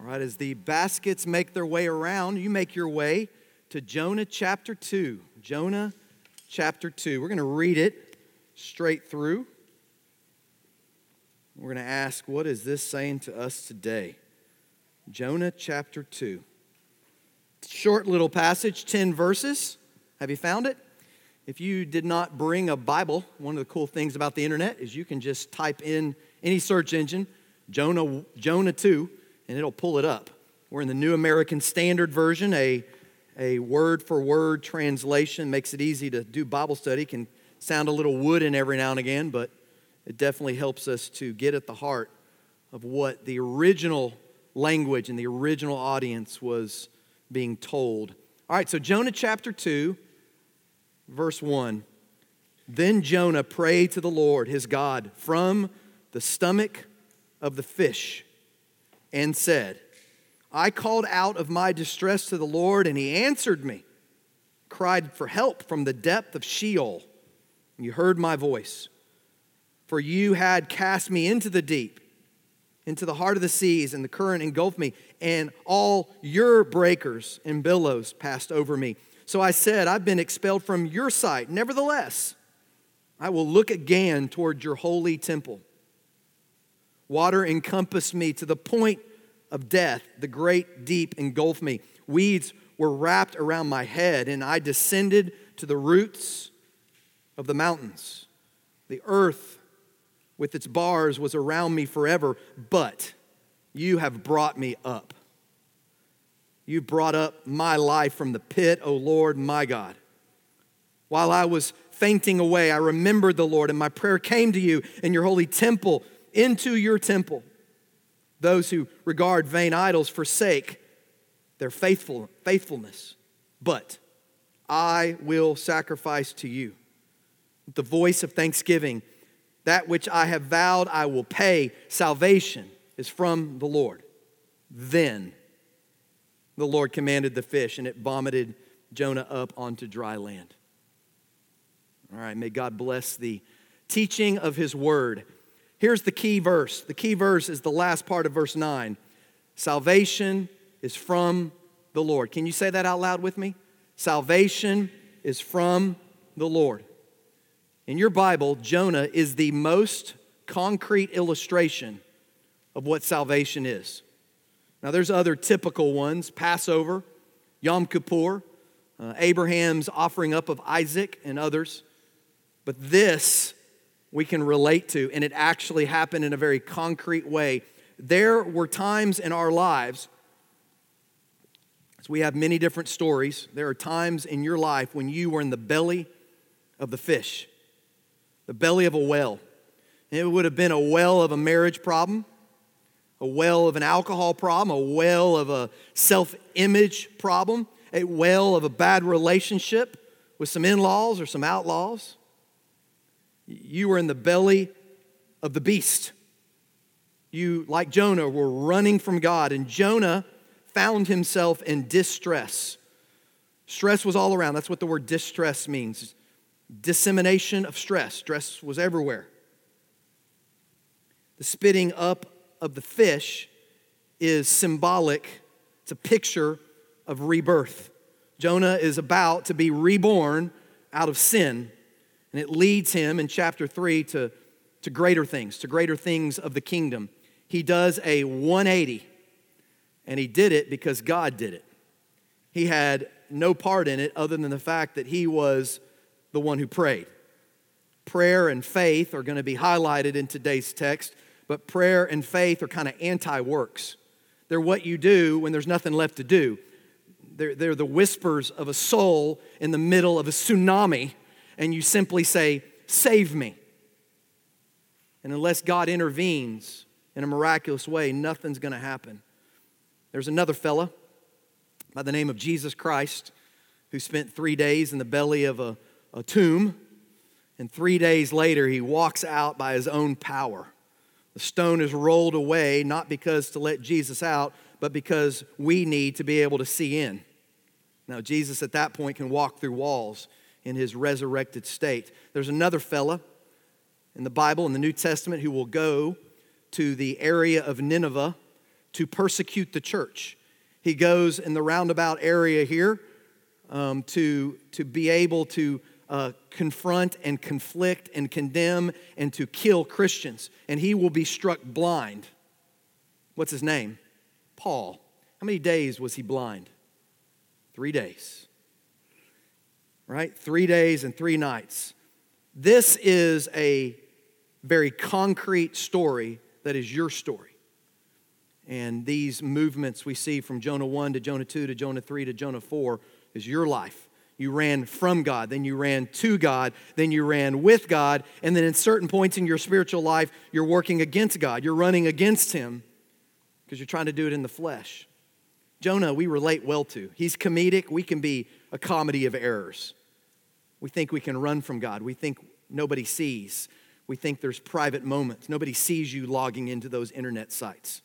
All right, as the baskets make their way around, you make your way to Jonah chapter 2. Jonah chapter 2. We're going to read it straight through. We're going to ask, what is this saying to us today? Jonah chapter 2. Short little passage, 10 verses. Have you found it? If you did not bring a Bible, one of the cool things about the internet is you can just type in any search engine, Jonah, Jonah 2, and it'll pull it up. We're in the New American Standard Version, a, a word for word translation. Makes it easy to do Bible study. Can sound a little wooden every now and again, but it definitely helps us to get at the heart of what the original language and the original audience was being told. All right, so Jonah chapter 2, verse 1. Then Jonah prayed to the Lord, his God, from the stomach of the fish and said, I called out of my distress to the Lord, and he answered me. Cried for help from the depth of Sheol. And you heard my voice. For you had cast me into the deep, into the heart of the seas, and the current engulfed me, and all your breakers and billows passed over me. So I said, I've been expelled from your sight. Nevertheless, I will look again toward your holy temple. Water encompassed me to the point of death. The great deep engulfed me. Weeds were wrapped around my head, and I descended to the roots of the mountains. The earth with its bars was around me forever, but you have brought me up. You brought up my life from the pit, O Lord, my God. While I was fainting away, I remembered the Lord, and my prayer came to you in your holy temple into your temple. Those who regard vain idols forsake their faithful, faithfulness. But I will sacrifice to you the voice of thanksgiving. That which I have vowed, I will pay. Salvation is from the Lord. Then the Lord commanded the fish, and it vomited Jonah up onto dry land. All right, may God bless the teaching of his word. Here's the key verse. The key verse is the last part of verse 9. Salvation is from the Lord. Can you say that out loud with me? Salvation is from the Lord. In your Bible, Jonah is the most concrete illustration of what salvation is. Now, there's other typical ones Passover, Yom Kippur, uh, Abraham's offering up of Isaac, and others. But this we can relate to, and it actually happened in a very concrete way. There were times in our lives, as we have many different stories, there are times in your life when you were in the belly of the fish, the belly of a well. it would have been a well of a marriage problem, a well of an alcohol problem, a well of a self image problem, a well of a bad relationship with some in laws or some outlaws you were in the belly of the beast. You, like Jonah, were running from God, and Jonah found himself in distress. Stress was all around. That's what the word distress means dissemination of stress. Stress was everywhere. The spitting up of the fish is symbolic, it's a picture of rebirth. Jonah is about to be reborn out of sin and it leads him in chapter 3 to, to greater things, to greater things of the kingdom. He does a 180, and he did it because God did it. He had no part in it other than the fact that he was the one who prayed. Prayer and faith are going to be highlighted in today's text, but prayer and faith are kind of anti works. They're what you do when there's nothing left to do. They're, they're the whispers of a soul in the middle of a tsunami and you simply say, Save me. And unless God intervenes in a miraculous way, nothing's going to happen. There's another fella by the name of Jesus Christ who spent three days in the belly of a, a tomb, and three days later, he walks out by his own power. The stone is rolled away, not because to let Jesus out, but because we need to be able to see in. Now, Jesus at that point can walk through walls in his resurrected state. There's another fella in the Bible, in the New Testament, who will go to the area of Nineveh to persecute the church. He goes in the roundabout area here um, to, to be able to uh, confront and conflict and condemn and to kill Christians. And he will be struck blind. What's his name? Paul. How many days was he blind? Three days. Right? Three days and three nights. This is a very concrete story that is your story. And these movements we see from Jonah 1 to Jonah 2 to Jonah 3 to Jonah 4 is your life. You ran from God, then you ran to God, then you ran with God, and then in certain points in your spiritual life, you're working against God. You're running against Him because you're trying to do it in the flesh. Jonah, we relate well to. He's comedic. We can be a comedy of errors. We think we can run from God. We think nobody sees. We think there's private moments. Nobody sees you logging into those internet sites.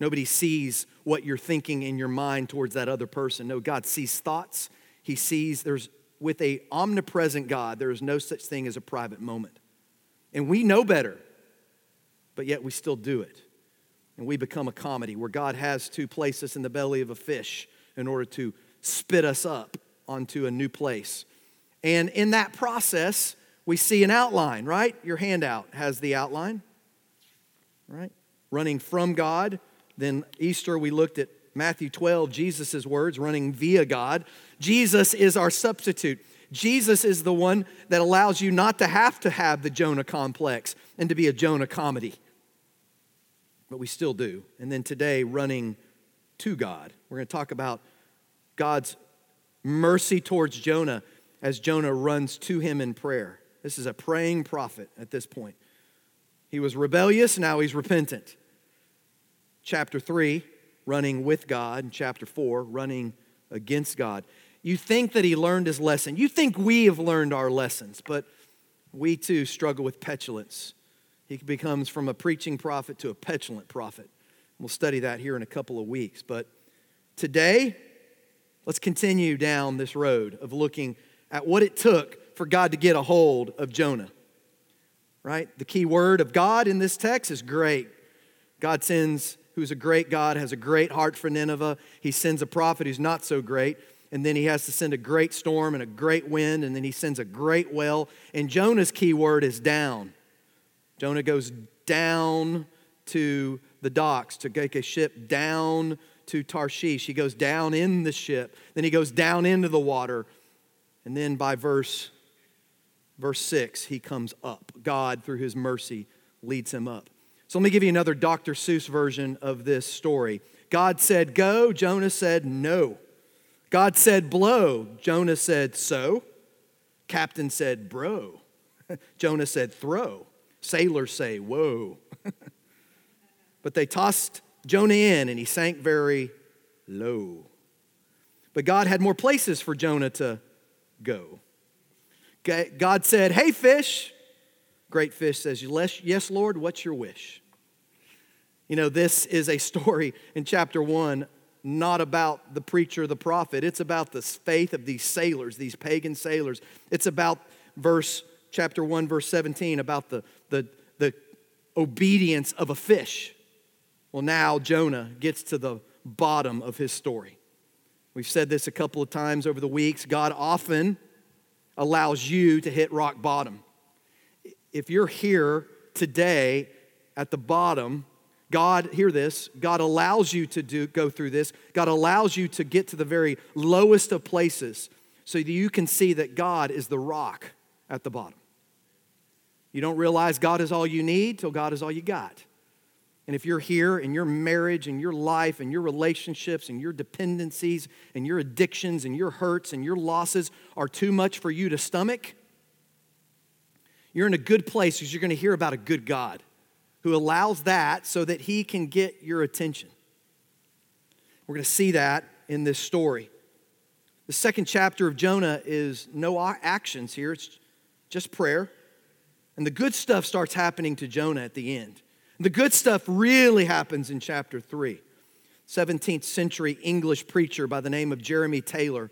Nobody sees what you're thinking in your mind towards that other person. No, God sees thoughts. He sees there's with a omnipresent God, there is no such thing as a private moment. And we know better, but yet we still do it. And we become a comedy where God has to place us in the belly of a fish in order to spit us up onto a new place. And in that process, we see an outline, right? Your handout has the outline, right? Running from God then Easter, we looked at Matthew 12, Jesus' words, running via God. Jesus is our substitute. Jesus is the one that allows you not to have to have the Jonah complex and to be a Jonah comedy. But we still do. And then today, running to God. We're going to talk about God's mercy towards Jonah as Jonah runs to him in prayer. This is a praying prophet at this point. He was rebellious, now he's repentant chapter 3, running with God, and chapter 4, running against God. You think that he learned his lesson. You think we have learned our lessons, but we too struggle with petulance. He becomes from a preaching prophet to a petulant prophet. We'll study that here in a couple of weeks. But today, let's continue down this road of looking at what it took for God to get a hold of Jonah. Right? The key word of God in this text is great. God sends who's a great God, has a great heart for Nineveh. He sends a prophet who's not so great. And then he has to send a great storm and a great wind. And then he sends a great well. And Jonah's key word is down. Jonah goes down to the docks to take a ship down to Tarshish. He goes down in the ship. Then he goes down into the water. And then by verse, verse 6, he comes up. God, through his mercy, leads him up. So let me give you another Dr. Seuss version of this story. God said, Go. Jonah said, No. God said, Blow. Jonah said, So. Captain said, Bro. Jonah said, Throw. Sailors say, Whoa. but they tossed Jonah in and he sank very low. But God had more places for Jonah to go. God said, Hey, fish, Great fish says, Yes, Lord, what's your wish? You know, this is a story in chapter one, not about the preacher, the prophet. It's about the faith of these sailors, these pagan sailors. It's about verse, chapter 1, verse 17, about the, the, the obedience of a fish. Well, now Jonah gets to the bottom of his story. We've said this a couple of times over the weeks. God often allows you to hit rock bottom if you're here today at the bottom, God, hear this, God allows you to do, go through this. God allows you to get to the very lowest of places so that you can see that God is the rock at the bottom. You don't realize God is all you need till God is all you got. And if you're here and your marriage and your life and your relationships and your dependencies and your addictions and your hurts and your losses are too much for you to stomach, you're in a good place because you're going to hear about a good God who allows that so that he can get your attention. We're going to see that in this story. The second chapter of Jonah is no actions here, it's just prayer. And the good stuff starts happening to Jonah at the end. The good stuff really happens in chapter 3. 17th century English preacher by the name of Jeremy Taylor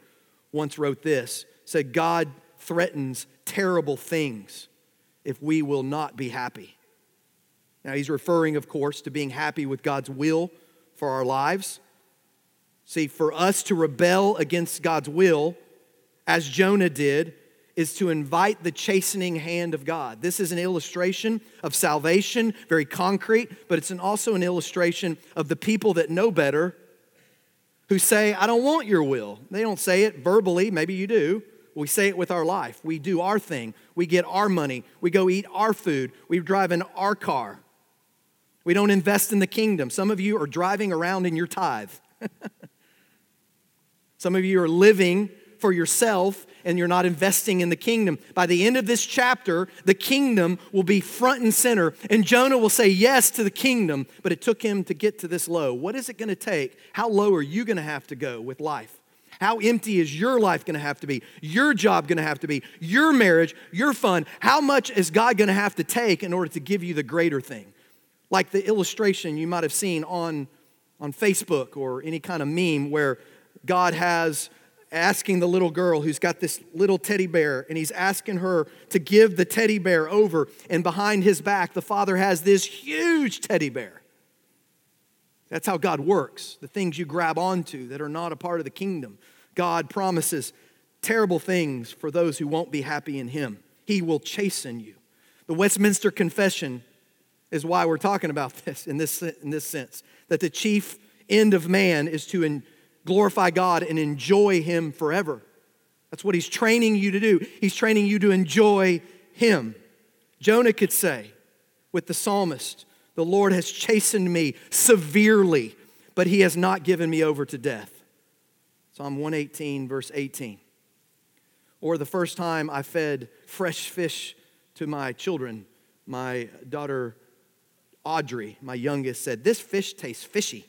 once wrote this said, God threatens terrible things if we will not be happy. Now, he's referring, of course, to being happy with God's will for our lives. See, for us to rebel against God's will, as Jonah did, is to invite the chastening hand of God. This is an illustration of salvation, very concrete, but it's an also an illustration of the people that know better who say, I don't want your will. They don't say it verbally, maybe you do. We say it with our life. We do our thing. We get our money. We go eat our food. We drive in our car. We don't invest in the kingdom. Some of you are driving around in your tithe. Some of you are living for yourself and you're not investing in the kingdom. By the end of this chapter, the kingdom will be front and center, and Jonah will say yes to the kingdom, but it took him to get to this low. What is it going to take? How low are you going to have to go with life? How empty is your life going to have to be? Your job going to have to be? Your marriage, your fun? How much is God going to have to take in order to give you the greater thing? Like the illustration you might have seen on, on Facebook or any kind of meme where God has asking the little girl who's got this little teddy bear, and he's asking her to give the teddy bear over. And behind his back, the father has this huge teddy bear. That's how God works. The things you grab onto that are not a part of the kingdom. God promises terrible things for those who won't be happy in Him. He will chasten you. The Westminster Confession is why we're talking about this in this, in this sense that the chief end of man is to glorify God and enjoy Him forever. That's what He's training you to do. He's training you to enjoy Him. Jonah could say with the psalmist, The Lord has chastened me severely, but He has not given me over to death. Psalm 118, verse 18. Or the first time I fed fresh fish to my children, my daughter Audrey, my youngest, said, This fish tastes fishy.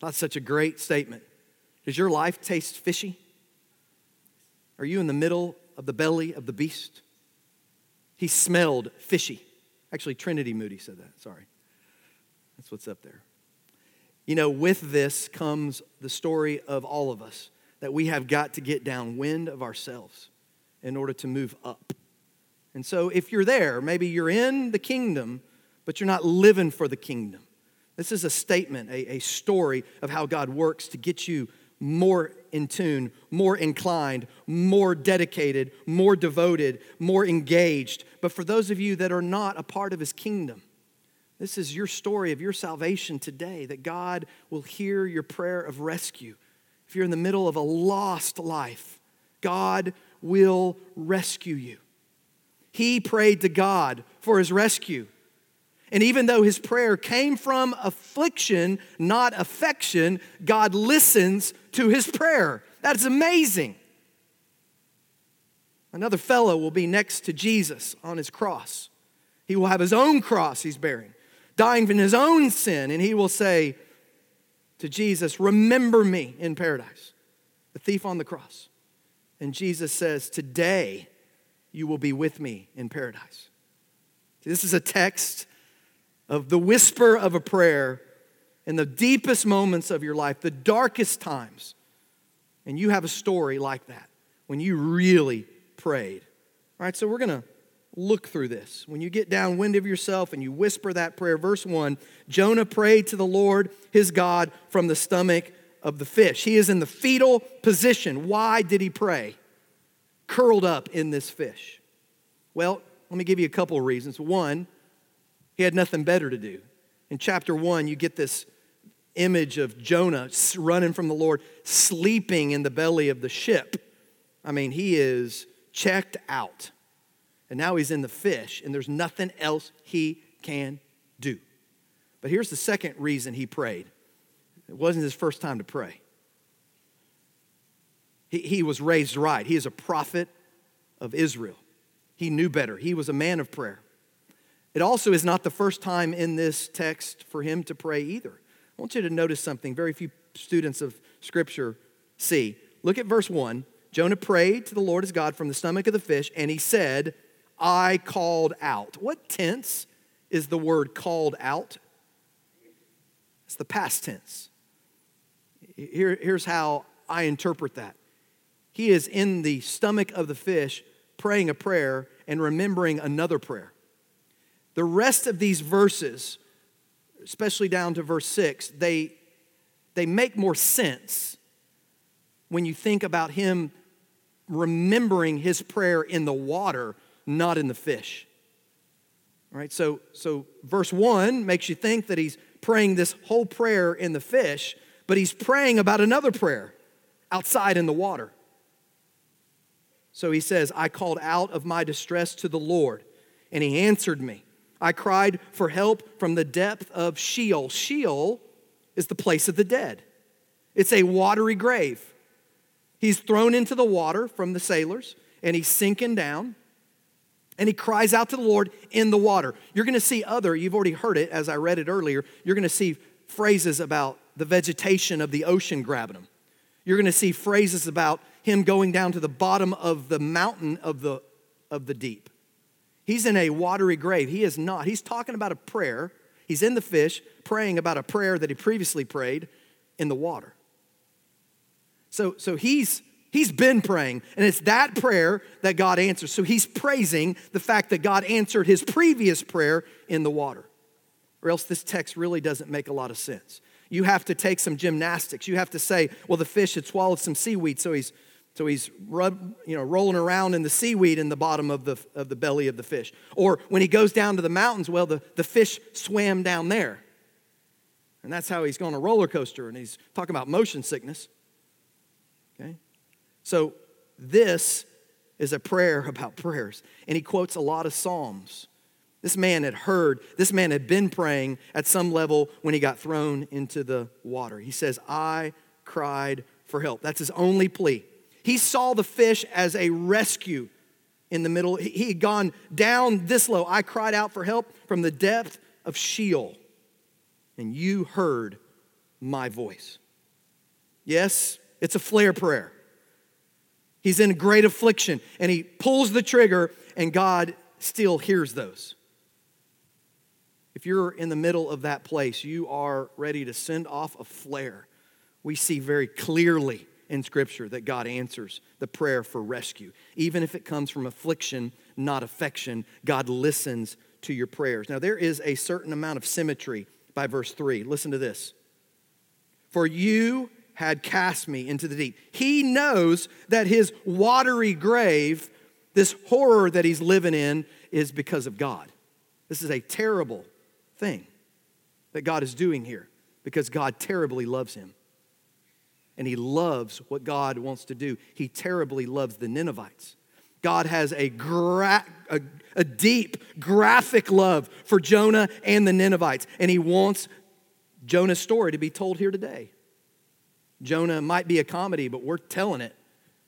That's such a great statement. Does your life taste fishy? Are you in the middle of the belly of the beast? He smelled fishy. Actually, Trinity Moody said that. Sorry. That's what's up there. You know, with this comes the story of all of us that we have got to get downwind of ourselves in order to move up. And so, if you're there, maybe you're in the kingdom, but you're not living for the kingdom. This is a statement, a, a story of how God works to get you more in tune, more inclined, more dedicated, more devoted, more engaged. But for those of you that are not a part of his kingdom, this is your story of your salvation today that God will hear your prayer of rescue. If you're in the middle of a lost life, God will rescue you. He prayed to God for his rescue. And even though his prayer came from affliction, not affection, God listens to his prayer. That's amazing. Another fellow will be next to Jesus on his cross. He will have his own cross he's bearing, dying from his own sin, and he will say to Jesus, Remember me in paradise, the thief on the cross. And Jesus says, Today you will be with me in paradise. This is a text of the whisper of a prayer in the deepest moments of your life, the darkest times. And you have a story like that when you really prayed. All right, so we're going to look through this. When you get downwind of yourself and you whisper that prayer, verse 1 Jonah prayed to the Lord his God from the stomach of the fish. He is in the fetal position. Why did he pray? Curled up in this fish. Well, let me give you a couple of reasons. One, he had nothing better to do. In chapter one, you get this image of Jonah running from the Lord, sleeping in the belly of the ship. I mean, he is checked out. And now he's in the fish, and there's nothing else he can do. But here's the second reason he prayed it wasn't his first time to pray. He, he was raised right. He is a prophet of Israel. He knew better. He was a man of prayer. It also is not the first time in this text for him to pray either. I want you to notice something very few students of Scripture see. Look at verse 1. Jonah prayed to the Lord his God from the stomach of the fish, and he said, I called out. What tense is the word called out? It's the past tense. Here, here's how I interpret that. He is in the stomach of the fish praying a prayer and remembering another prayer. The rest of these verses especially down to verse 6, they, they make more sense when you think about him remembering his prayer in the water, not in the fish. All right, so, so verse 1 makes you think that he's praying this whole prayer in the fish, but he's praying about another prayer outside in the water. So he says, I called out of my distress to the Lord, and he answered me. I cried for help from the depth of Sheol. Sheol is the place of the dead, it's a watery grave. He's thrown into the water from the sailors, and he's sinking down. And he cries out to the Lord in the water. You're going to see other, you've already heard it as I read it earlier, you're going to see phrases about the vegetation of the ocean grabbing him. You're going to see phrases about him going down to the bottom of the mountain of the, of the deep. He's in a watery grave. He is not. He's talking about a prayer. He's in the fish praying about a prayer that he previously prayed in the water. So, so he's he's been praying, and it's that prayer that God answers. So he's praising the fact that God answered his previous prayer in the water. Or else this text really doesn't make a lot of sense. You have to take some gymnastics. You have to say, well, the fish had swallowed some seaweed, so he's so he's rub, you know, rolling around in the seaweed in the bottom of the, of the belly of the fish. Or when he goes down to the mountains, well, the, the fish swam down there. And that's how he's going a roller coaster, and he's talking about motion sickness. Okay? So this is a prayer about prayers. And he quotes a lot of Psalms. This man had heard, this man had been praying at some level when he got thrown into the water. He says, I cried for help. That's his only plea. He saw the fish as a rescue in the middle. He had gone down this low. I cried out for help from the depth of Sheol, and you heard my voice. Yes, it's a flare prayer. He's in great affliction, and he pulls the trigger, and God still hears those. If you're in the middle of that place, you are ready to send off a flare. We see very clearly in Scripture that God answers the prayer for rescue. Even if it comes from affliction, not affection, God listens to your prayers. Now, there is a certain amount of symmetry by verse 3. Listen to this. For you had cast me into the deep. He knows that his watery grave, this horror that he's living in, is because of God. This is a terrible thing that God is doing here because God terribly loves him and he loves what God wants to do. He terribly loves the Ninevites. God has a, gra- a, a, deep, graphic love for Jonah and the Ninevites, and he wants Jonah's story to be told here today. Jonah might be a comedy, but we're telling it.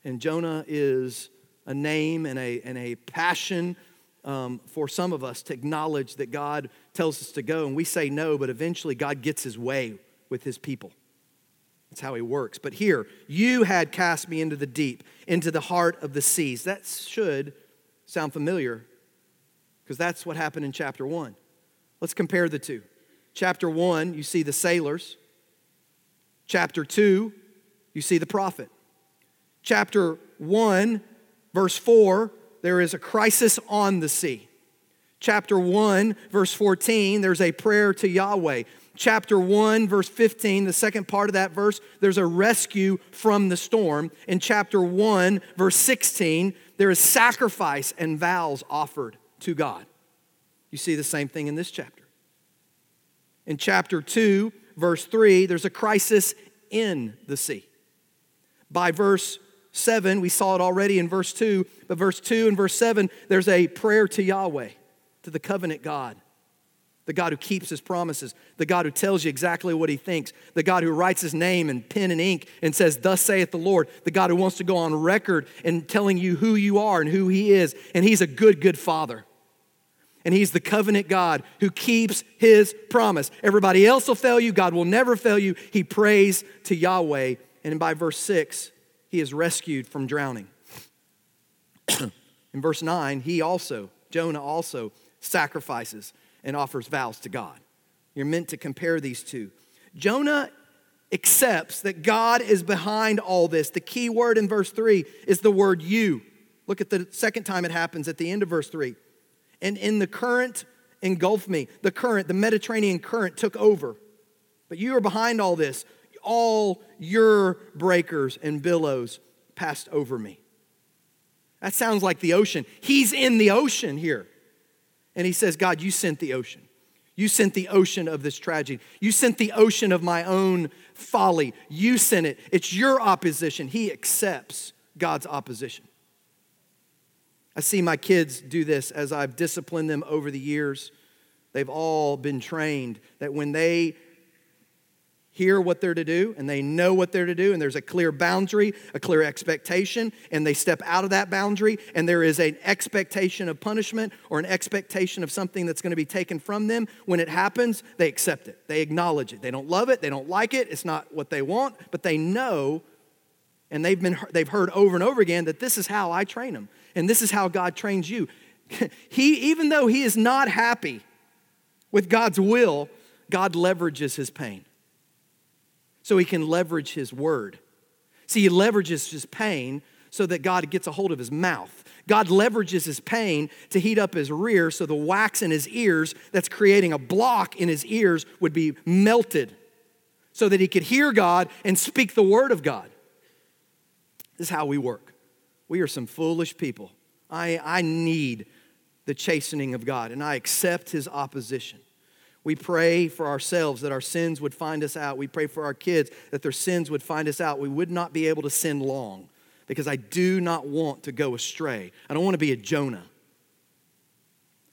And Jonah is a name and a, and a passion um, for some of us to acknowledge that God tells us to go, and we say no, but eventually God gets his way with his people. That's how he works. But here, you had cast me into the deep, into the heart of the seas. That should sound familiar because that's what happened in chapter 1. Let's compare the two. Chapter 1, you see the sailors. Chapter 2, you see the prophet. Chapter 1, verse 4, there is a crisis on the sea. Chapter 1, verse 14, there's a prayer to Yahweh chapter 1, verse 15, the second part of that verse, there's a rescue from the storm. In chapter 1, verse 16, there is sacrifice and vows offered to God. You see the same thing in this chapter. In chapter 2, verse 3, there's a crisis in the sea. By verse 7, we saw it already in verse 2, but verse 2 and verse 7, there's a prayer to Yahweh, to the covenant God the God who keeps his promises, the God who tells you exactly what he thinks, the God who writes his name in pen and ink and says, Thus saith the Lord, the God who wants to go on record and telling you who you are and who he is. And he's a good, good father. And he's the covenant God who keeps his promise. Everybody else will fail you, God will never fail you. He prays to Yahweh. And by verse 6, he is rescued from drowning. in verse 9, he also, Jonah also, sacrifices and offers vows to God. You're meant to compare these two. Jonah accepts that God is behind all this. The key word in verse 3 is the word you. Look at the second time it happens at the end of verse 3. And in the current engulfed me. The current, the Mediterranean current took over. But you are behind all this. All your breakers and billows passed over me. That sounds like the ocean. He's in the ocean here. And he says, God, you sent the ocean. You sent the ocean of this tragedy. You sent the ocean of my own folly. You sent it. It's your opposition. He accepts God's opposition. I see my kids do this as I've disciplined them over the years. They've all been trained that when they hear what they're to do and they know what they're to do and there's a clear boundary a clear expectation and they step out of that boundary and there is an expectation of punishment or an expectation of something that's going to be taken from them. When it happens they accept it. They acknowledge it. They don't love it. They don't like it. It's not what they want but they know and they've been they've heard over and over again that this is how I train them and this is how God trains you. He even though he is not happy with God's will God leverages his pain so he can leverage his word. See, he leverages his pain so that God gets a hold of his mouth. God leverages his pain to heat up his rear so the wax in his ears that's creating a block in his ears would be melted so that he could hear God and speak the word of God. This is how we work. We are some foolish people. I, I need the chastening of God and I accept his opposition. We pray for ourselves that our sins would find us out. We pray for our kids that their sins would find us out. We would not be able to sin long because I do not want to go astray. I don't want to be a Jonah.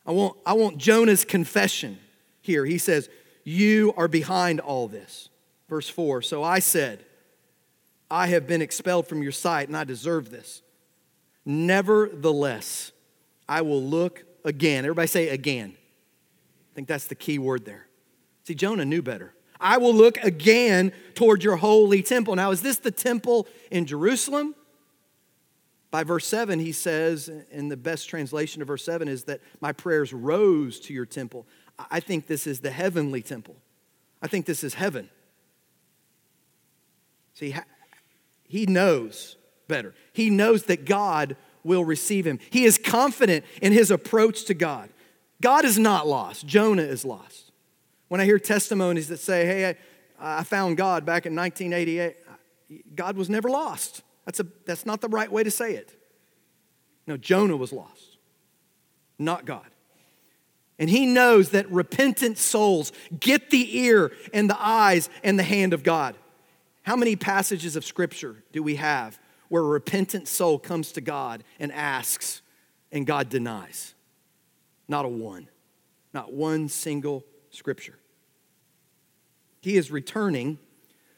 I want, I want Jonah's confession here. He says, You are behind all this. Verse 4 So I said, I have been expelled from your sight and I deserve this. Nevertheless, I will look again. Everybody say again think that's the key word there. See, Jonah knew better. I will look again toward your holy temple. Now, is this the temple in Jerusalem? By verse 7, he says, in the best translation of verse 7 is that my prayers rose to your temple. I think this is the heavenly temple. I think this is heaven. See, he knows better. He knows that God will receive him. He is confident in his approach to God. God is not lost, Jonah is lost. When I hear testimonies that say, hey, I, I found God back in 1988, God was never lost. That's, a, that's not the right way to say it. No, Jonah was lost, not God. And he knows that repentant souls get the ear and the eyes and the hand of God. How many passages of scripture do we have where a repentant soul comes to God and asks and God denies? Not a one. Not one single scripture. He is returning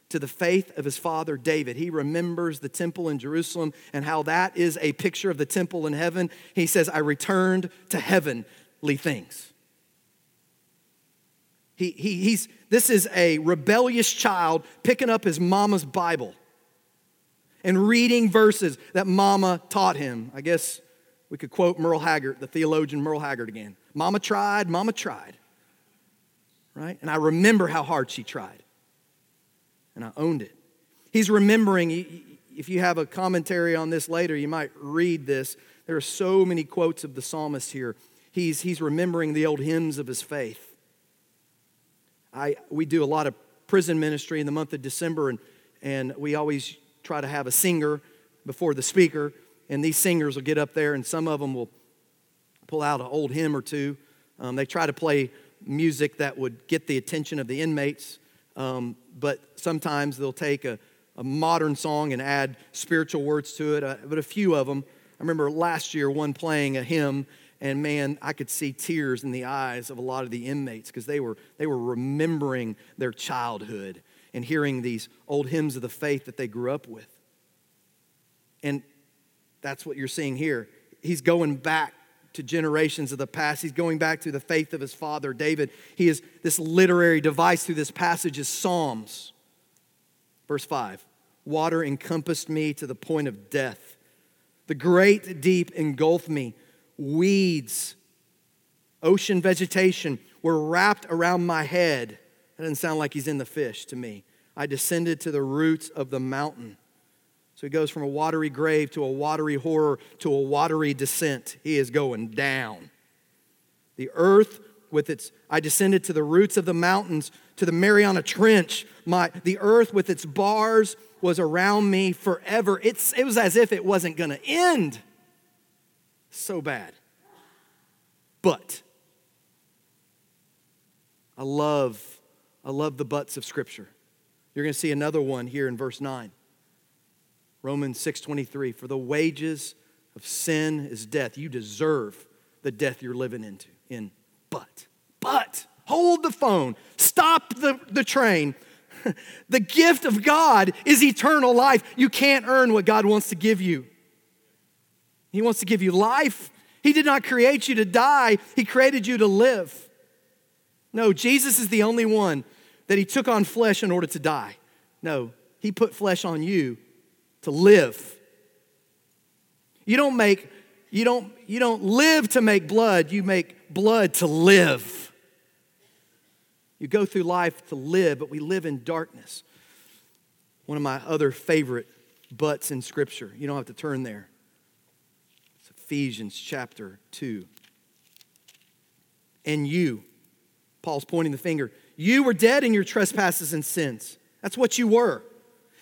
to the faith of his father David. He remembers the temple in Jerusalem and how that is a picture of the temple in heaven. He says, I returned to heavenly things. He, he, he's, this is a rebellious child picking up his mama's Bible and reading verses that mama taught him. I guess we could quote Merle Haggard, the theologian Merle Haggard again. Mama tried, mama tried. Right? And I remember how hard she tried. And I owned it. He's remembering, if you have a commentary on this later, you might read this. There are so many quotes of the psalmist here. He's, he's remembering the old hymns of his faith. I, we do a lot of prison ministry in the month of December, and, and we always try to have a singer before the speaker and these singers will get up there, and some of them will pull out an old hymn or two. Um, they try to play music that would get the attention of the inmates, um, but sometimes they'll take a, a, modern song and add spiritual words to it. Uh, but a few of them, I remember last year one playing a hymn, and man, I could see tears in the eyes of a lot of the inmates because they were, they were remembering their childhood and hearing these old hymns of the faith that they grew up with. And that's what you're seeing here. He's going back to generations of the past. He's going back to the faith of his father, David. He is this literary device through this passage is Psalms. Verse 5 Water encompassed me to the point of death. The great deep engulfed me. Weeds, ocean vegetation were wrapped around my head. That doesn't sound like he's in the fish to me. I descended to the roots of the mountain. So he goes from a watery grave to a watery horror to a watery descent. He is going down. The earth with its I descended to the roots of the mountains, to the Mariana Trench. My the earth with its bars was around me forever. It's, it was as if it wasn't going to end. So bad. But I love I love the buts of scripture. You're going to see another one here in verse 9. Romans 6:23 for the wages of sin is death. You deserve the death you're living into in but but hold the phone. Stop the, the train. the gift of God is eternal life. You can't earn what God wants to give you. He wants to give you life. He did not create you to die, He created you to live. No, Jesus is the only one that He took on flesh in order to die. No, He put flesh on you to live. You don't make you don't you don't live to make blood, you make blood to live. You go through life to live, but we live in darkness. One of my other favorite buts in scripture. You don't have to turn there. It's Ephesians chapter 2. And you, Paul's pointing the finger, you were dead in your trespasses and sins. That's what you were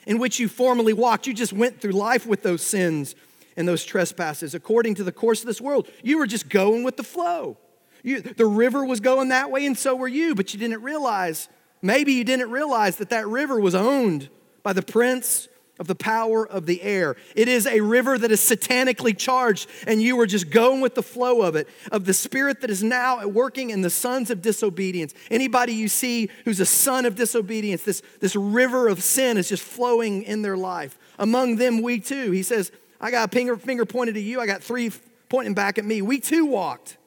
in which you formerly walked. You just went through life with those sins and those trespasses according to the course of this world. You were just going with the flow. You, the river was going that way, and so were you, but you didn't realize, maybe you didn't realize that that river was owned by the prince of the power of the air. It is a river that is satanically charged, and you are just going with the flow of it, of the spirit that is now working in the sons of disobedience. Anybody you see who's a son of disobedience, this, this river of sin is just flowing in their life. Among them, we too. He says, I got a finger, finger pointed at you, I got three pointing back at me. We too walked.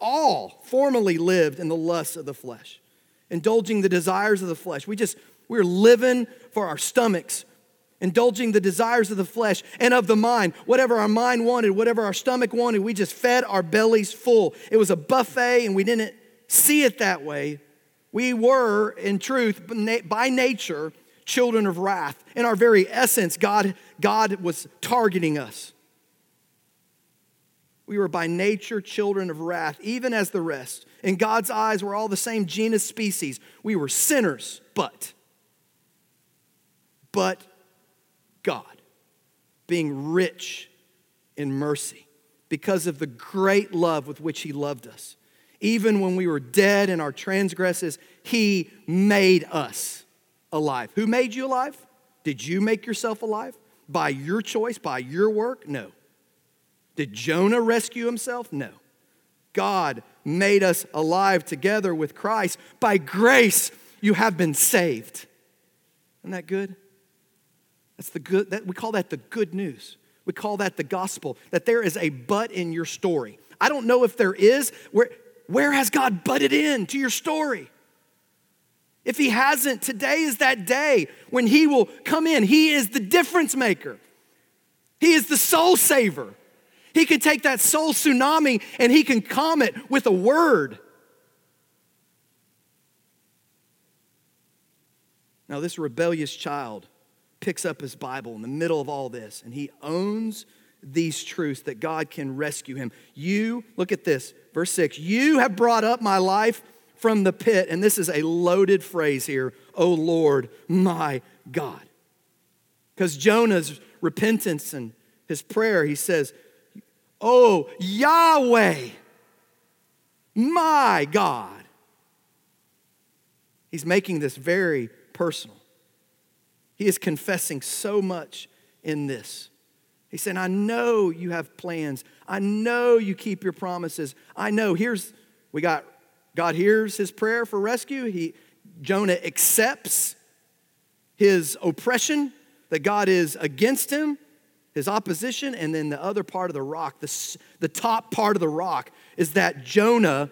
All formerly lived in the lusts of the flesh, indulging the desires of the flesh. We just, we're living for our stomachs, indulging the desires of the flesh and of the mind. Whatever our mind wanted, whatever our stomach wanted, we just fed our bellies full. It was a buffet, and we didn't see it that way. We were, in truth, by nature, children of wrath. In our very essence, God, God was targeting us. We were by nature children of wrath, even as the rest. In God's eyes, we're all the same genus species. We were sinners, but, but God, being rich in mercy because of the great love with which He loved us. Even when we were dead in our transgresses, He made us alive. Who made you alive? Did you make yourself alive? By your choice, by your work? No. Did Jonah rescue himself? No. God made us alive together with Christ. By grace, you have been saved. Isn't that good? That's the good, that, we call that the good news. We call that the gospel, that there is a but in your story. I don't know if there is. Where, where has God butted in to your story? If He hasn't, today is that day when He will come in. He is the difference maker, He is the soul saver. He can take that soul tsunami and He can calm it with a word. Now, this rebellious child picks up his Bible in the middle of all this and he owns these truths that God can rescue him. You, look at this, verse 6 you have brought up my life from the pit. And this is a loaded phrase here, oh Lord, my God. Because Jonah's repentance and his prayer, he says, Oh, Yahweh, my God. He's making this very personal. He is confessing so much in this. He said, I know you have plans. I know you keep your promises. I know. Here's, we got, God hears his prayer for rescue. He, Jonah accepts his oppression, that God is against him, his opposition. And then the other part of the rock, the, the top part of the rock, is that Jonah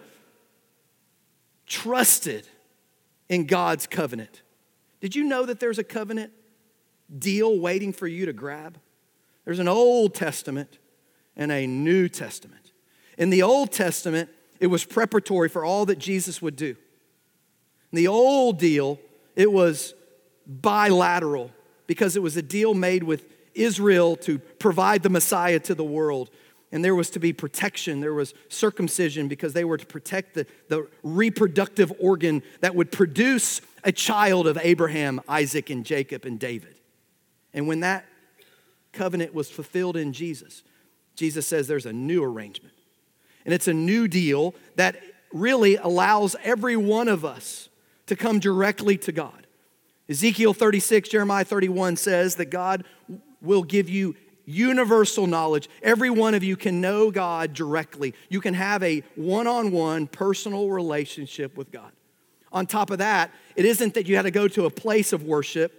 trusted in God's covenant. Did you know that there's a covenant deal waiting for you to grab? There's an Old Testament and a New Testament. In the Old Testament, it was preparatory for all that Jesus would do. In the old deal, it was bilateral because it was a deal made with Israel to provide the Messiah to the world. And there was to be protection. There was circumcision because they were to protect the, the reproductive organ that would produce a child of Abraham, Isaac, and Jacob and David. And when that covenant was fulfilled in Jesus, Jesus says there's a new arrangement. And it's a new deal that really allows every one of us to come directly to God. Ezekiel 36, Jeremiah 31 says that God will give you universal knowledge. Every one of you can know God directly. You can have a one on one personal relationship with God. On top of that, it isn't that you had to go to a place of worship.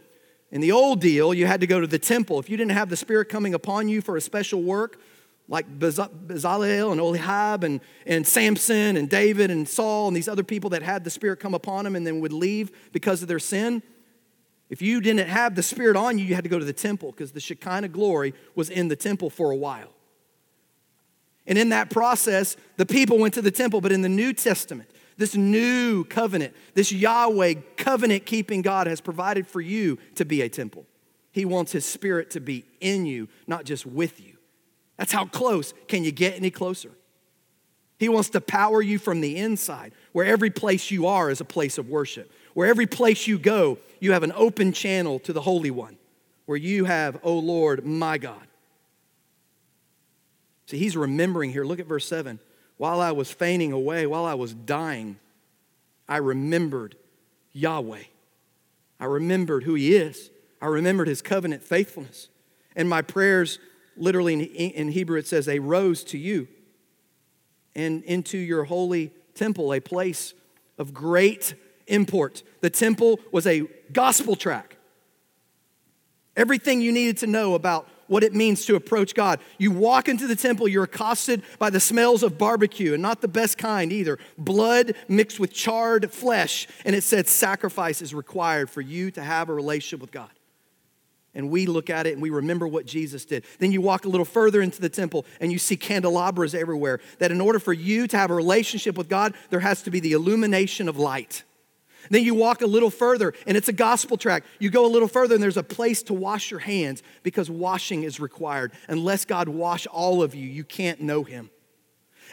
In the old deal, you had to go to the temple. If you didn't have the Spirit coming upon you for a special work, like Bezalel and Oholiab and, and Samson and David and Saul and these other people that had the Spirit come upon them and then would leave because of their sin, if you didn't have the Spirit on you, you had to go to the temple because the Shekinah glory was in the temple for a while. And in that process, the people went to the temple. But in the New Testament, this new covenant, this Yahweh covenant keeping God has provided for you to be a temple. He wants His Spirit to be in you, not just with you. That's how close. Can you get any closer? He wants to power you from the inside, where every place you are is a place of worship. Where every place you go, you have an open channel to the Holy One, where you have, O oh Lord, my God. See, he's remembering here. Look at verse 7. While I was fainting away, while I was dying, I remembered Yahweh. I remembered who he is. I remembered his covenant faithfulness. And my prayers, literally in Hebrew, it says, they rose to you and into your holy temple, a place of great import. The temple was a gospel track. Everything you needed to know about what it means to approach God. You walk into the temple, you're accosted by the smells of barbecue, and not the best kind either. Blood mixed with charred flesh, and it said sacrifice is required for you to have a relationship with God. And we look at it and we remember what Jesus did. Then you walk a little further into the temple and you see candelabras everywhere. That in order for you to have a relationship with God, there has to be the illumination of light. Then you walk a little further and it's a gospel track. You go a little further and there's a place to wash your hands because washing is required. Unless God wash all of you, you can't know him.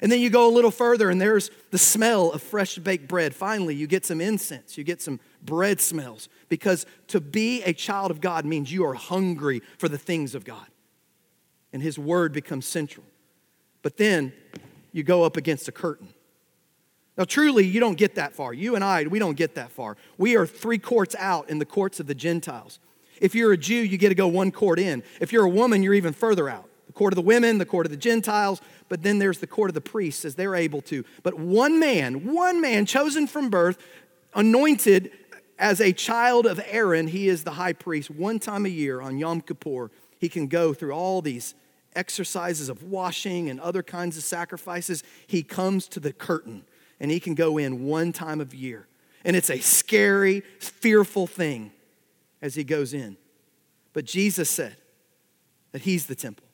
And then you go a little further and there's the smell of fresh baked bread. Finally, you get some incense, you get some bread smells because to be a child of God means you are hungry for the things of God. And his word becomes central. But then you go up against a curtain. Now, truly, you don't get that far. You and I, we don't get that far. We are three courts out in the courts of the Gentiles. If you're a Jew, you get to go one court in. If you're a woman, you're even further out. The court of the women, the court of the Gentiles, but then there's the court of the priests as they're able to. But one man, one man chosen from birth, anointed as a child of Aaron, he is the high priest. One time a year on Yom Kippur, he can go through all these exercises of washing and other kinds of sacrifices. He comes to the curtain and he can go in one time of year. And it's a scary, fearful thing as he goes in. But Jesus said that he's the temple.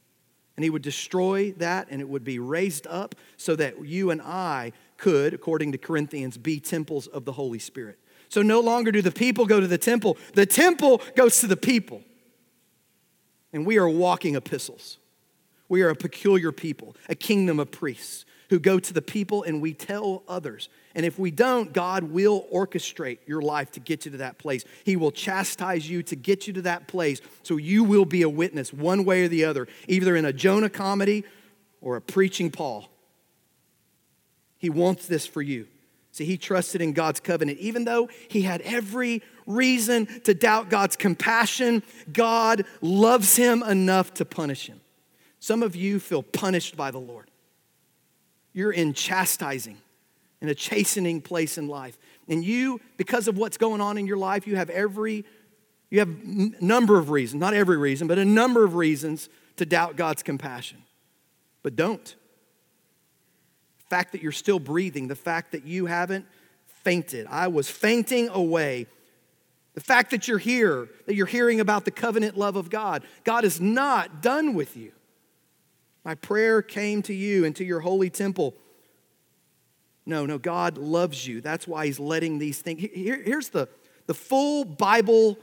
And he would destroy that and it would be raised up so that you and I could, according to Corinthians, be temples of the Holy Spirit. So no longer do the people go to the temple, the temple goes to the people. And we are walking epistles. We are a peculiar people, a kingdom of priests who go to the people and we tell others. And if we don't, God will orchestrate your life to get you to that place. He will chastise you to get you to that place so you will be a witness one way or the other, either in a Jonah comedy or a preaching Paul. He wants this for you. See, he trusted in God's covenant. Even though he had every reason to doubt God's compassion, God loves him enough to punish him. Some of you feel punished by the Lord. You're in chastising, in a chastening place in life. And you, because of what's going on in your life, you have every, you have a number of reasons, not every reason, but a number of reasons to doubt God's compassion. But don't. The fact that you're still breathing, the fact that you haven't fainted. I was fainting away. The fact that you're here, that you're hearing about the covenant love of God. God is not done with you. My prayer came to you and to your holy temple. No, no, God loves you. That's why He's letting these things. Here, here's the, the full Bible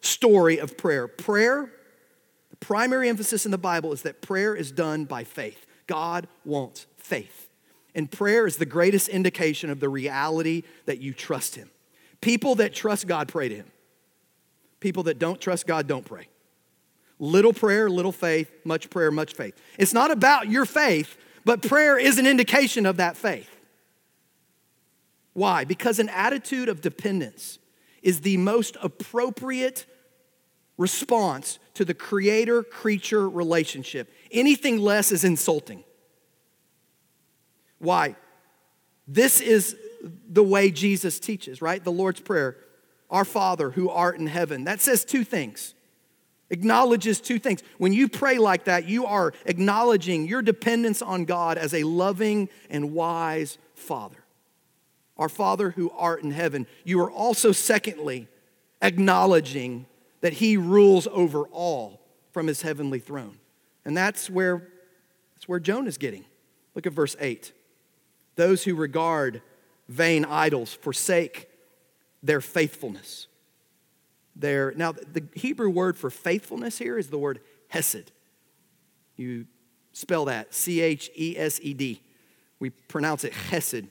story of prayer. Prayer, the primary emphasis in the Bible is that prayer is done by faith. God wants faith. And prayer is the greatest indication of the reality that you trust Him. People that trust God pray to Him. People that don't trust God don't pray. Little prayer, little faith, much prayer, much faith. It's not about your faith, but prayer is an indication of that faith. Why? Because an attitude of dependence is the most appropriate response to the creator creature relationship. Anything less is insulting. Why? This is the way Jesus teaches, right? The Lord's Prayer, Our Father who art in heaven. That says two things. Acknowledges two things. When you pray like that, you are acknowledging your dependence on God as a loving and wise Father. Our Father who art in heaven. You are also, secondly, acknowledging that He rules over all from His heavenly throne. And that's where, that's where Jonah is getting. Look at verse 8. Those who regard vain idols forsake their faithfulness. Their, now, the Hebrew word for faithfulness here is the word hesed. You spell that C H E S E D. We pronounce it hesed.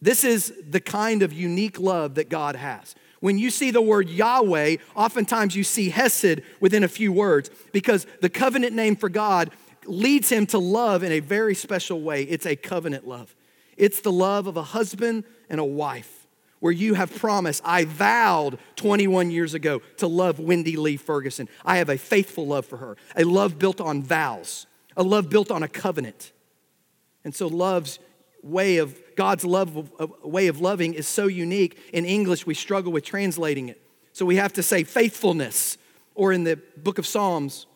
This is the kind of unique love that God has. When you see the word Yahweh, oftentimes you see Hesed within a few words because the covenant name for God leads him to love in a very special way. It's a covenant love. It's the love of a husband and a wife where you have promised, I vowed 21 years ago to love Wendy Lee Ferguson. I have a faithful love for her, a love built on vows, a love built on a covenant. And so, love's way of, God's love way of loving is so unique. In English, we struggle with translating it. So, we have to say faithfulness, or in the book of Psalms,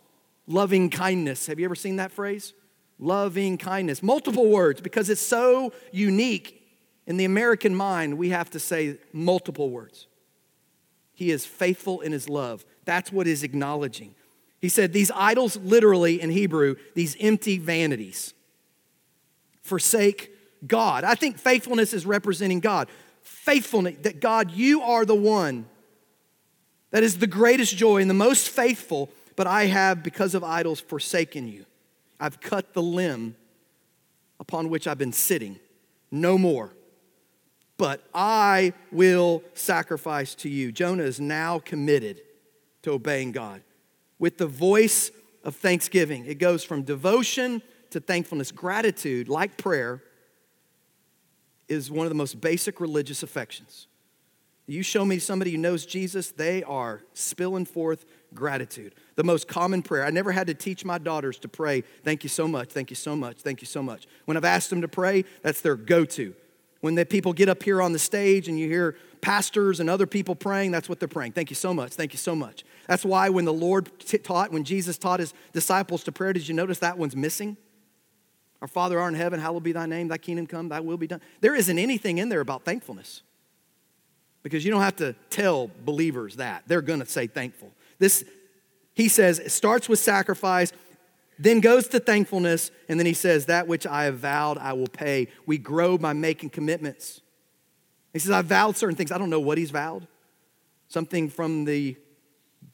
loving kindness. Have you ever seen that phrase? Loving kindness. Multiple words because it's so unique. In the American mind, we have to say multiple words. He is faithful in his love. That's what is acknowledging. He said, These idols, literally in Hebrew, these empty vanities, forsake God. I think faithfulness is representing God. Faithfulness, that God, you are the one that is the greatest joy and the most faithful but I have, because of idols, forsaken you. I've cut the limb upon which I've been sitting. No more. But I will sacrifice to you. Jonah is now committed to obeying God with the voice of thanksgiving. It goes from devotion to thankfulness. Gratitude, like prayer, is one of the most basic religious affections. You show me somebody who knows Jesus, they are spilling forth gratitude. The most common prayer. I never had to teach my daughters to pray, thank you so much, thank you so much, thank you so much. When I've asked them to pray, that's their go to. When the people get up here on the stage and you hear pastors and other people praying, that's what they're praying. Thank you so much, thank you so much. That's why when the Lord t- taught, when Jesus taught his disciples to pray, did you notice that one's missing? Our Father art in heaven, hallowed be thy name, thy kingdom come, thy will be done. There isn't anything in there about thankfulness because you don't have to tell believers that. They're going to say thankful. This he says, it starts with sacrifice, then goes to thankfulness, and then he says, That which I have vowed, I will pay. We grow by making commitments. He says, I've vowed certain things. I don't know what he's vowed. Something from the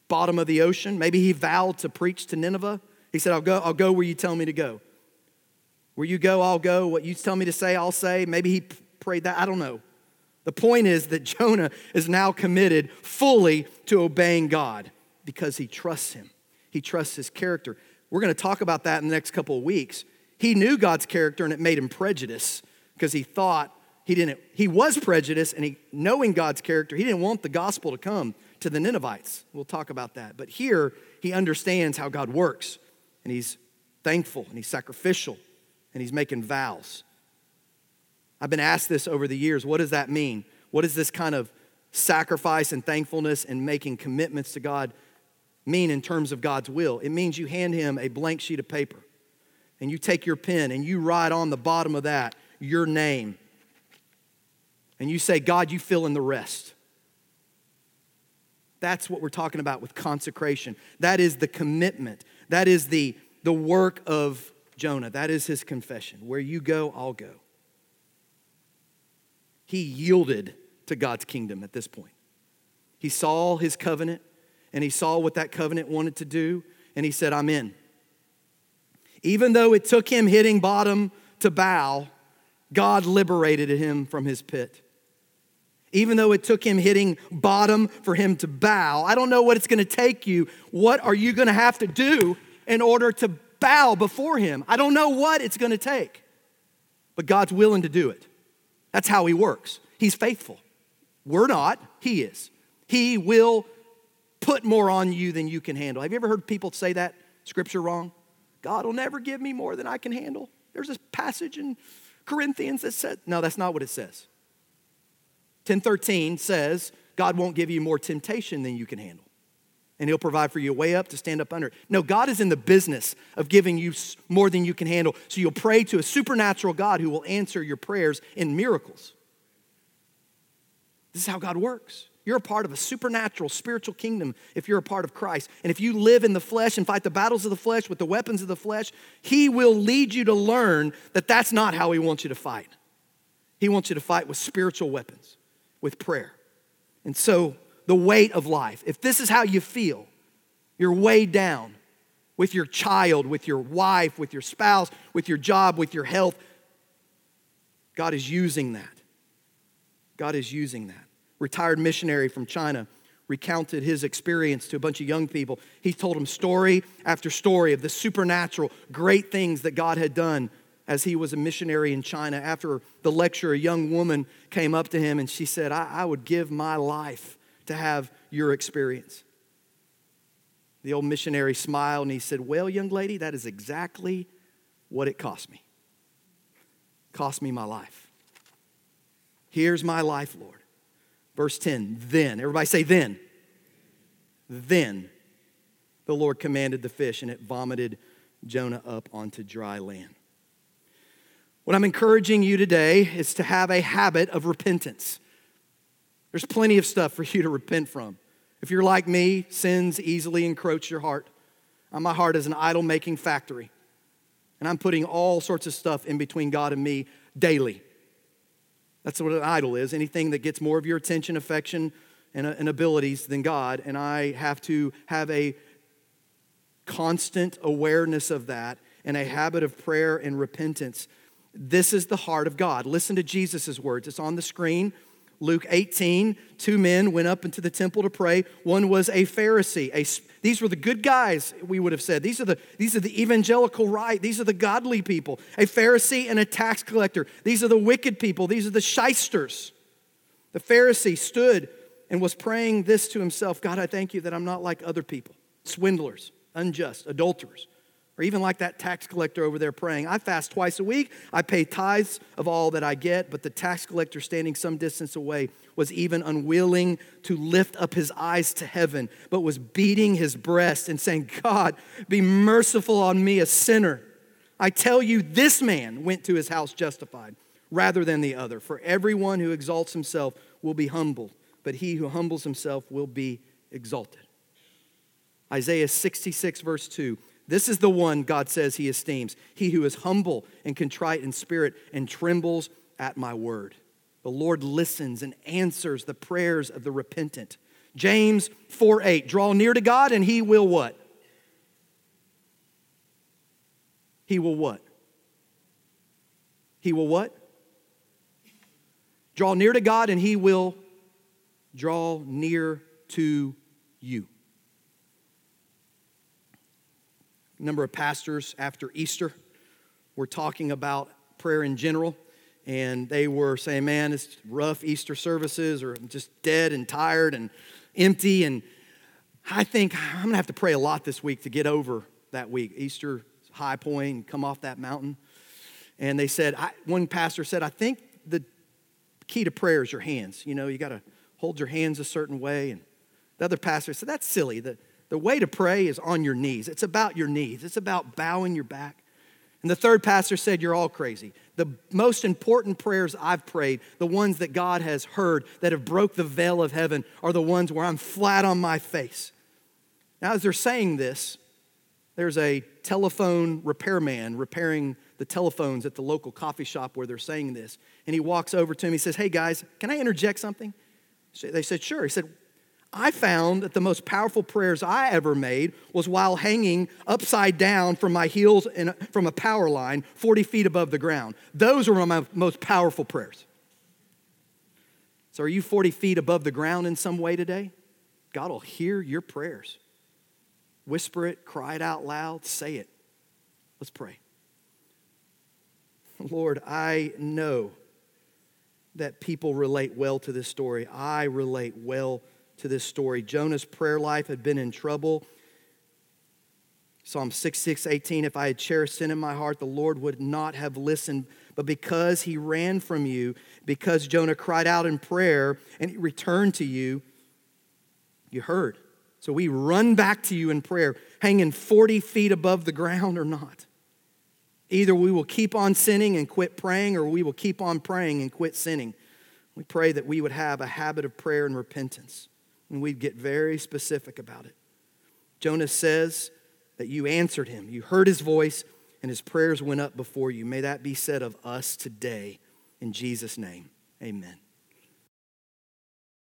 bottom of the ocean. Maybe he vowed to preach to Nineveh. He said, I'll go, I'll go where you tell me to go. Where you go, I'll go. What you tell me to say, I'll say. Maybe he prayed that. I don't know. The point is that Jonah is now committed fully to obeying God because he trusts him. He trusts his character. We're going to talk about that in the next couple of weeks. He knew God's character and it made him prejudiced because he thought he didn't he was prejudiced and he knowing God's character, he didn't want the gospel to come to the Ninevites. We'll talk about that. But here he understands how God works and he's thankful and he's sacrificial and he's making vows. I've been asked this over the years. What does that mean? What does this kind of sacrifice and thankfulness and making commitments to God mean in terms of God's will? It means you hand him a blank sheet of paper and you take your pen and you write on the bottom of that your name. And you say, God, you fill in the rest. That's what we're talking about with consecration. That is the commitment. That is the, the work of Jonah. That is his confession. Where you go, I'll go. He yielded to God's kingdom at this point. He saw his covenant, and he saw what that covenant wanted to do, and he said, I'm in. Even though it took him hitting bottom to bow, God liberated him from his pit. Even though it took him hitting bottom for him to bow, I don't know what it's to take you. What are you to have to do in order to bow before him? I don't know what it's to take, but God's willing to do it. That's how he works. He's faithful. We're not, he is. He will put more on you than you can handle. Have you ever heard people say that scripture wrong? God will never give me more than I can handle. There's this passage in Corinthians that said, no, that's not what it says. 1013 says, God won't give you more temptation than you can handle. And he'll provide for you a way up to stand up under. No, God is in the business of giving you more than you can handle. So you'll pray to a supernatural God who will answer your prayers in miracles. This is how God works. You're a part of a supernatural spiritual kingdom if you're a part of Christ. And if you live in the flesh and fight the battles of the flesh with the weapons of the flesh, He will lead you to learn that that's not how He wants you to fight. He wants you to fight with spiritual weapons, with prayer. And so, the weight of life, if this is how you feel, you're weighed down with your child, with your wife, with your spouse, with your job, with your health, God is using that. God is using that retired missionary from China, recounted his experience to a bunch of young people. He told them story after story of the supernatural, great things that God had done as he was a missionary in China. After the lecture, a young woman came up to him and she said, I, I would give my life to have your experience. The old missionary smiled and he said, Well, young lady, that is exactly what it cost me. Cost me my life. Here's my life, Lord. Verse 10 Then, everybody say, then. Then the Lord commanded the fish, and it vomited Jonah up onto dry land. What I'm encouraging you today is to have a habit of repentance. There's plenty of stuff for you to repent from. If you're like me, sins easily encroach your heart. My heart is an idol making factory. And I'm putting all sorts of stuff in between God and me daily. That's what an idol is anything that gets more of your attention, affection, and, uh, and abilities than God. And I have to have a constant awareness of that and a habit of prayer and repentance. This is the heart of God. Listen to Jesus' words. It's on the screen. Luke 18, two men went up into the temple to pray. One was a Pharisee. A, these were the good guys, we would have said. These are, the, these are the evangelical right. These are the godly people. A Pharisee and a tax collector. These are the wicked people. These are the shysters. The Pharisee stood and was praying this to himself God, I thank you that I'm not like other people, swindlers, unjust, adulterers or even like that tax collector over there praying. I fast twice a week. I pay tithes of all that I get, but the tax collector standing some distance away was even unwilling to lift up his eyes to heaven, but was beating his breast and saying, God, be merciful on me, a sinner. I tell you, this man went to his house justified rather than the other. For everyone who exalts himself will be humbled, but he who humbles himself will be exalted. Isaiah 66, verse 2 this is the one God says he esteems. He who is humble and contrite in spirit and trembles at my word. The Lord listens and answers the prayers of the repentant. James 4 8, draw near to God and he will what? He will what? He will what? Draw near to God and he will draw near to you. A number of pastors after Easter were talking about prayer in general, and they were saying, Man, it's rough Easter services, or I'm just dead and tired and empty. And I think I'm gonna have to pray a lot this week to get over that week. Easter high point and come off that mountain. And they said, I, one pastor said, I think the key to prayer is your hands. You know, you got to hold your hands a certain way. And the other pastor said, That's silly. The, the way to pray is on your knees. It's about your knees, it's about bowing your back. And the third pastor said, You're all crazy. The most important prayers I've prayed, the ones that God has heard that have broke the veil of heaven, are the ones where I'm flat on my face. Now, as they're saying this, there's a telephone repairman repairing the telephones at the local coffee shop where they're saying this. And he walks over to him. He says, Hey, guys, can I interject something? They said, Sure. He said, I found that the most powerful prayers I ever made was while hanging upside down from my heels from a power line 40 feet above the ground. Those were my most powerful prayers. So, are you 40 feet above the ground in some way today? God will hear your prayers. Whisper it, cry it out loud, say it. Let's pray. Lord, I know that people relate well to this story. I relate well to this story. Jonah's prayer life had been in trouble. Psalm 66, 18, if I had cherished sin in my heart, the Lord would not have listened. But because he ran from you, because Jonah cried out in prayer and he returned to you, you heard. So we run back to you in prayer, hanging 40 feet above the ground or not. Either we will keep on sinning and quit praying, or we will keep on praying and quit sinning. We pray that we would have a habit of prayer and repentance, and we'd get very specific about it. Jonah says that you answered him, you heard his voice, and his prayers went up before you. May that be said of us today. In Jesus' name, amen.